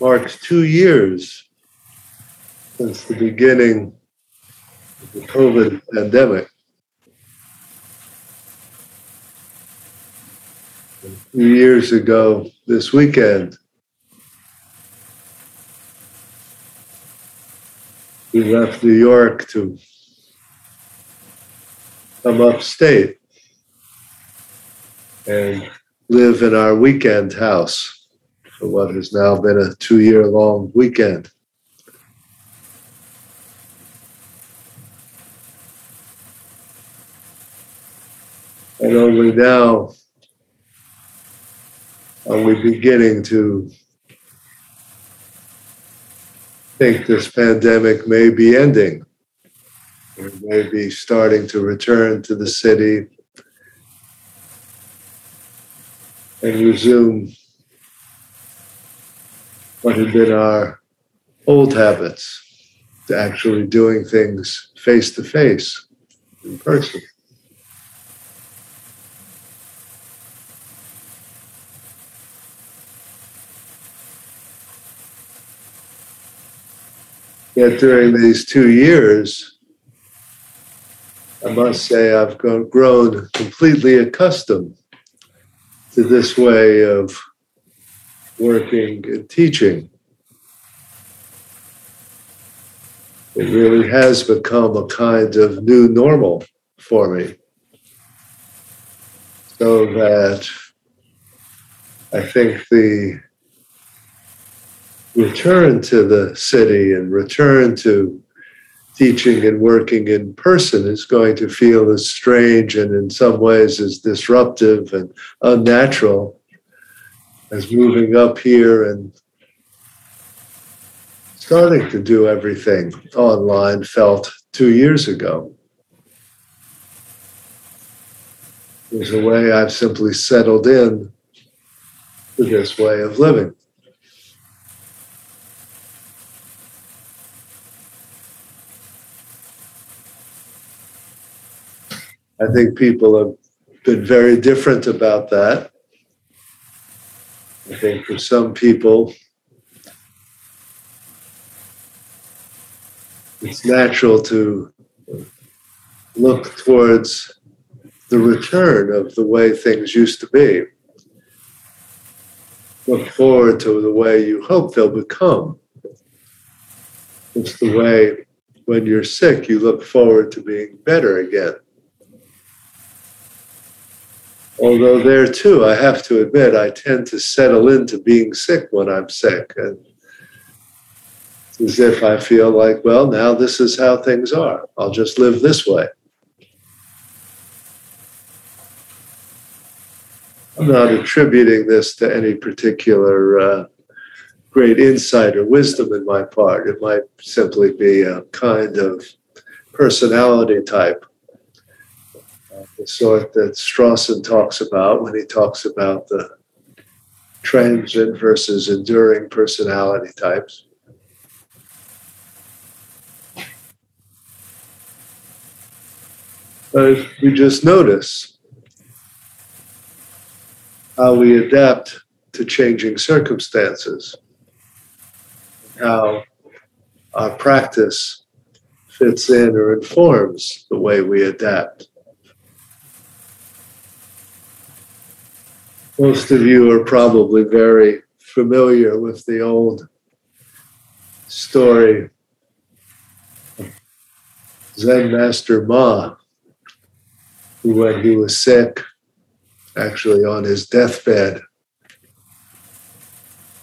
marks two years since the beginning of the COVID pandemic. Two years ago this weekend, we left New York to come upstate and live in our weekend house for what has now been a two year long weekend. And only now are we beginning to think this pandemic may be ending. We may be starting to return to the city and resume what had been our old habits to actually doing things face to face in person. Yet during these two years, I must say I've grown completely accustomed to this way of working and teaching. It really has become a kind of new normal for me. So that I think the return to the city and return to teaching and working in person is going to feel as strange and in some ways as disruptive and unnatural as moving up here and starting to do everything online felt two years ago. There's a way I've simply settled in to this way of living. I think people have been very different about that. I think for some people, it's natural to look towards the return of the way things used to be. Look forward to the way you hope they'll become. It's the way when you're sick, you look forward to being better again. Although there too, I have to admit, I tend to settle into being sick when I'm sick. And as if I feel like, well, now this is how things are. I'll just live this way. I'm not attributing this to any particular uh, great insight or wisdom in my part. It might simply be a kind of personality type the sort that Strawson talks about when he talks about the transient versus enduring personality types. But we just notice how we adapt to changing circumstances, how our practice fits in or informs the way we adapt. Most of you are probably very familiar with the old story Zen Master Ma, who, when he was sick, actually on his deathbed,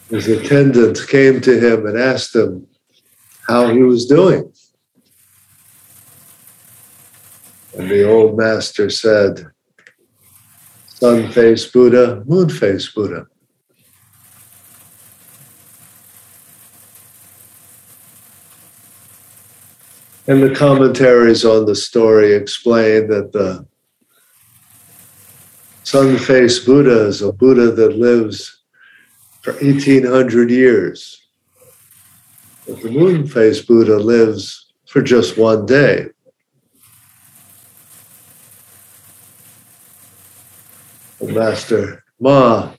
his attendant came to him and asked him how he was doing. And the old master said, sun face Buddha, moon face Buddha. And the commentaries on the story explain that the sun faced Buddha is a Buddha that lives for 1800 years. But the moon faced Buddha lives for just one day. Master Ma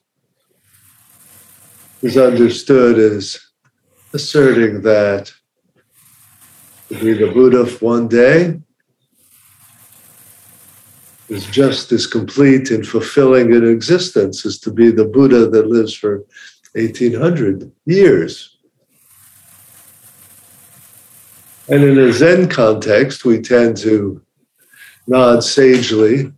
is understood as asserting that to be the Buddha one day is just as complete and fulfilling in existence as to be the Buddha that lives for 1800 years. And in a Zen context, we tend to nod sagely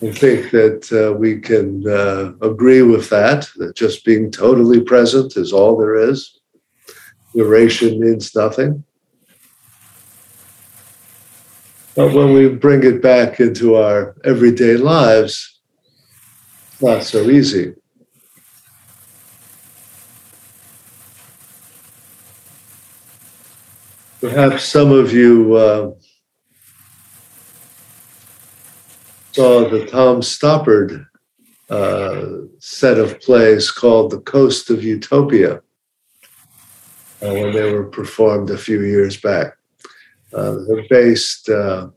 and think that uh, we can uh, agree with that, that just being totally present is all there is. Duration means nothing. But when we bring it back into our everyday lives, it's not so easy. Perhaps some of you uh, saw the Tom Stoppard uh, set of plays called The Coast of Utopia uh, when they were performed a few years back. Uh, they're based uh,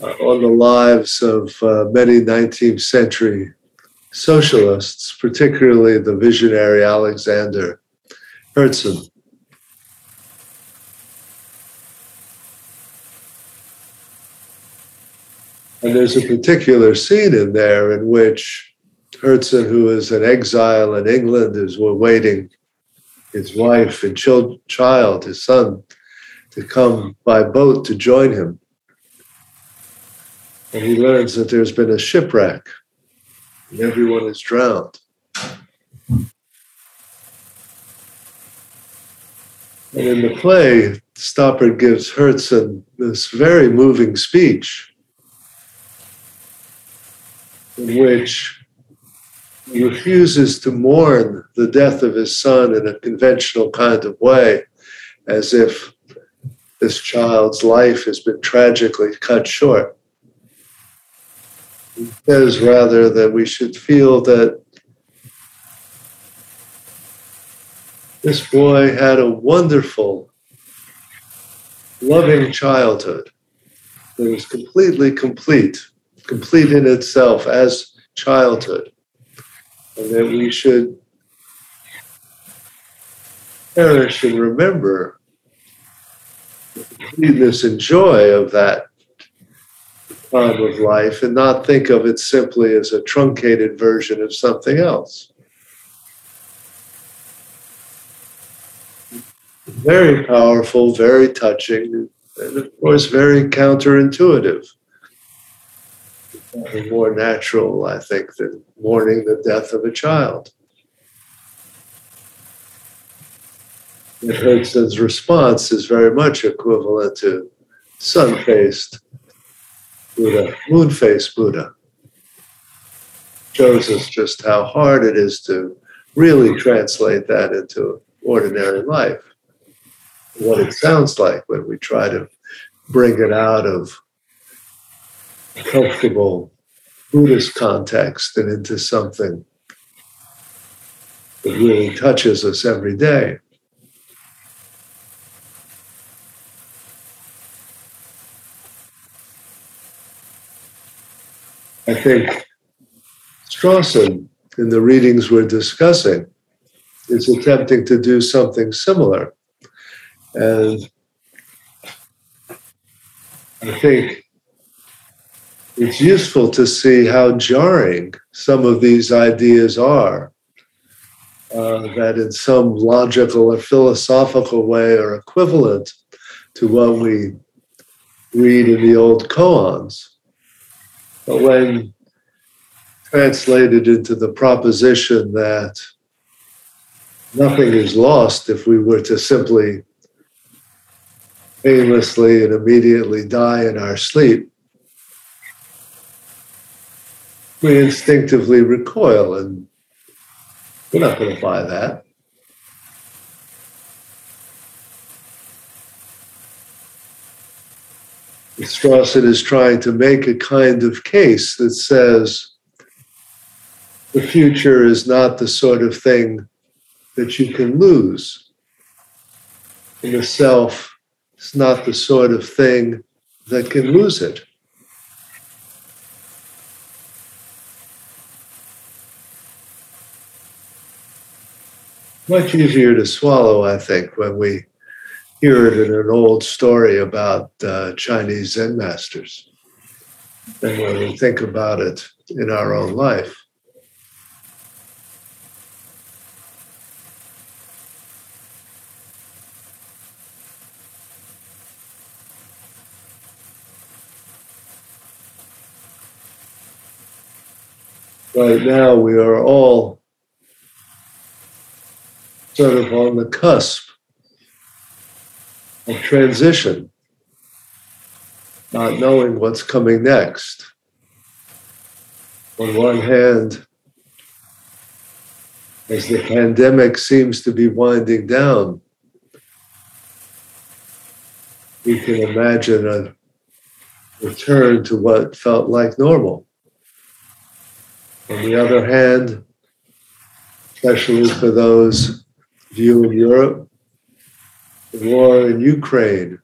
on the lives of uh, many 19th century socialists, particularly the visionary Alexander Herzen. And there's a particular scene in there in which Herzen, who is in exile in England, is waiting his wife and child, his son, to come by boat to join him. And he learns that there's been a shipwreck and everyone is drowned. And in the play, Stoppard gives Herzen this very moving speech which refuses to mourn the death of his son in a conventional kind of way, as if this child's life has been tragically cut short. He says rather that we should feel that this boy had a wonderful, loving childhood that was completely complete, complete in itself as childhood and that we should cherish and remember the completeness and joy of that time of life and not think of it simply as a truncated version of something else. Very powerful, very touching, and of course, very counterintuitive more natural, I think, than mourning the death of a child. And Herzen's response is very much equivalent to sun faced Buddha, moon faced Buddha. Shows us just how hard it is to really translate that into ordinary life. What it sounds like when we try to bring it out of comfortable Buddhist context and into something that really touches us every day. I think Strawson, in the readings we're discussing, is attempting to do something similar. And I think it's useful to see how jarring some of these ideas are. Uh, that in some logical or philosophical way are equivalent to what we read in the old koans. But when translated into the proposition that nothing is lost if we were to simply painlessly and immediately die in our sleep, we instinctively recoil, and we're not going to buy that. Strawson is trying to make a kind of case that says the future is not the sort of thing that you can lose. And the self is not the sort of thing that can lose it. Much easier to swallow, I think, when we hear it in an old story about uh, Chinese Zen masters than when we think about it in our own life. Right now, we are all sort of on the cusp of transition, not knowing what's coming next. On one hand, as the pandemic seems to be winding down, we can imagine a return to what felt like normal. On the other hand, especially for those viewing Europe, the war in Ukraine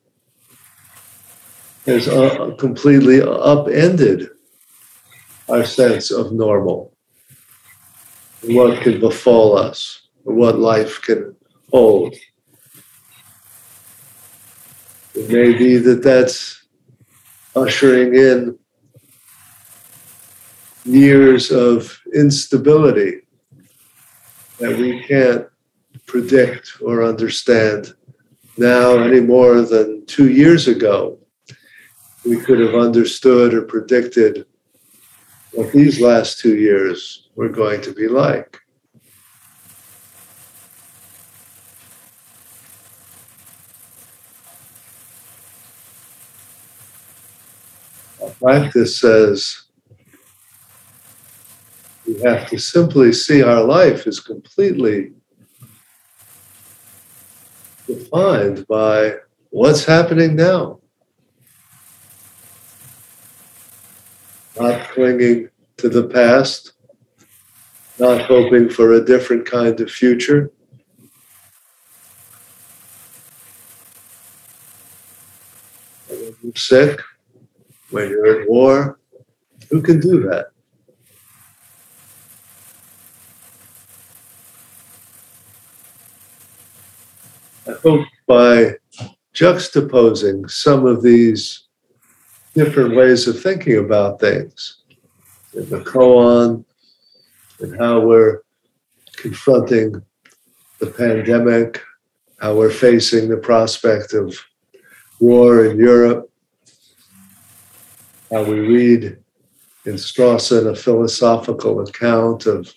has uh, completely upended our sense of normal, what can befall us, what life can hold. It may be that that's ushering in years of instability that we can't predict or understand now any more than two years ago, we could have understood or predicted what these last two years were going to be like. Practice says we have to simply see our life as completely defined by what's happening now. Not clinging to the past, not hoping for a different kind of future. When you're sick, when you're at war, who can do that? I hope by juxtaposing some of these different ways of thinking about things in the koan and how we're confronting the pandemic, how we're facing the prospect of war in Europe, how we read in Strawson a philosophical account of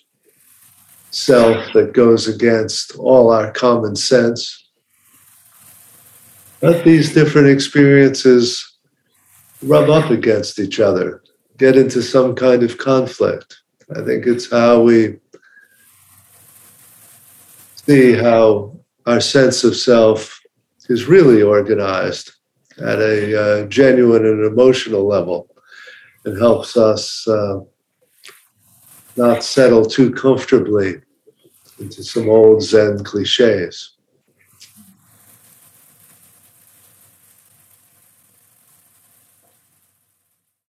self that goes against all our common sense let these different experiences rub up against each other, get into some kind of conflict. I think it's how we see how our sense of self is really organized at a uh, genuine and emotional level and helps us uh, not settle too comfortably into some old Zen cliches.